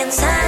inside.